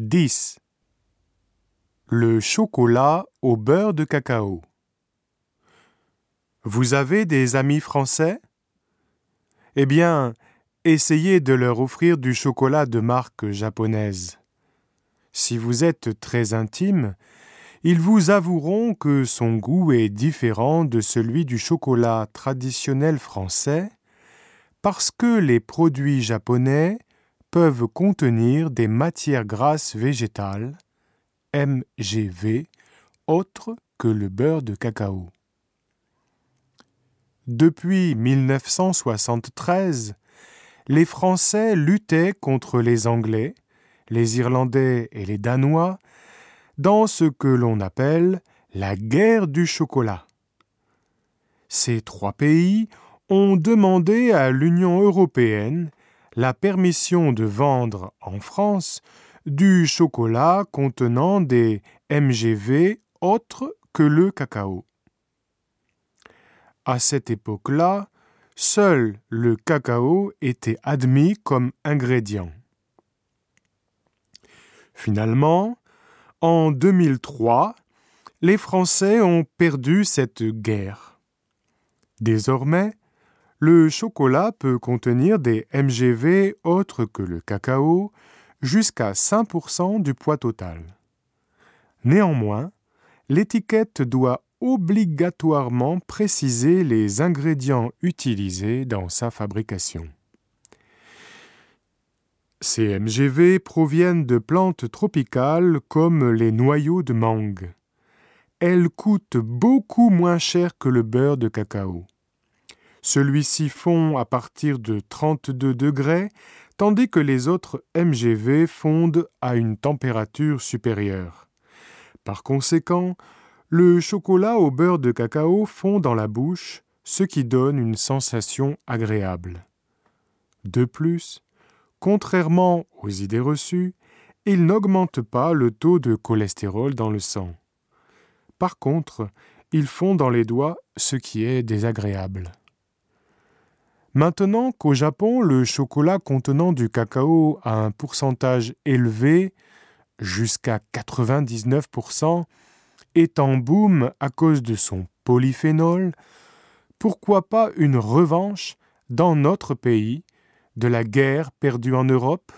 10. Le chocolat au beurre de cacao. Vous avez des amis français? Eh bien, essayez de leur offrir du chocolat de marque japonaise. Si vous êtes très intime, ils vous avoueront que son goût est différent de celui du chocolat traditionnel français parce que les produits japonais peuvent contenir des matières grasses végétales, MGV, autres que le beurre de cacao. Depuis 1973, les Français luttaient contre les Anglais, les Irlandais et les Danois dans ce que l'on appelle la guerre du chocolat. Ces trois pays ont demandé à l'Union européenne la permission de vendre en France du chocolat contenant des MGV autres que le cacao. À cette époque-là, seul le cacao était admis comme ingrédient. Finalement, en 2003, les Français ont perdu cette guerre. Désormais, le chocolat peut contenir des MGV autres que le cacao, jusqu'à 5% du poids total. Néanmoins, l'étiquette doit obligatoirement préciser les ingrédients utilisés dans sa fabrication. Ces MGV proviennent de plantes tropicales comme les noyaux de mangue. Elles coûtent beaucoup moins cher que le beurre de cacao. Celui-ci fond à partir de 32 degrés, tandis que les autres MGV fondent à une température supérieure. Par conséquent, le chocolat au beurre de cacao fond dans la bouche, ce qui donne une sensation agréable. De plus, contrairement aux idées reçues, il n'augmente pas le taux de cholestérol dans le sang. Par contre, il fond dans les doigts, ce qui est désagréable. Maintenant qu'au Japon, le chocolat contenant du cacao a un pourcentage élevé, jusqu'à 99%, est en boom à cause de son polyphénol, pourquoi pas une revanche dans notre pays de la guerre perdue en Europe?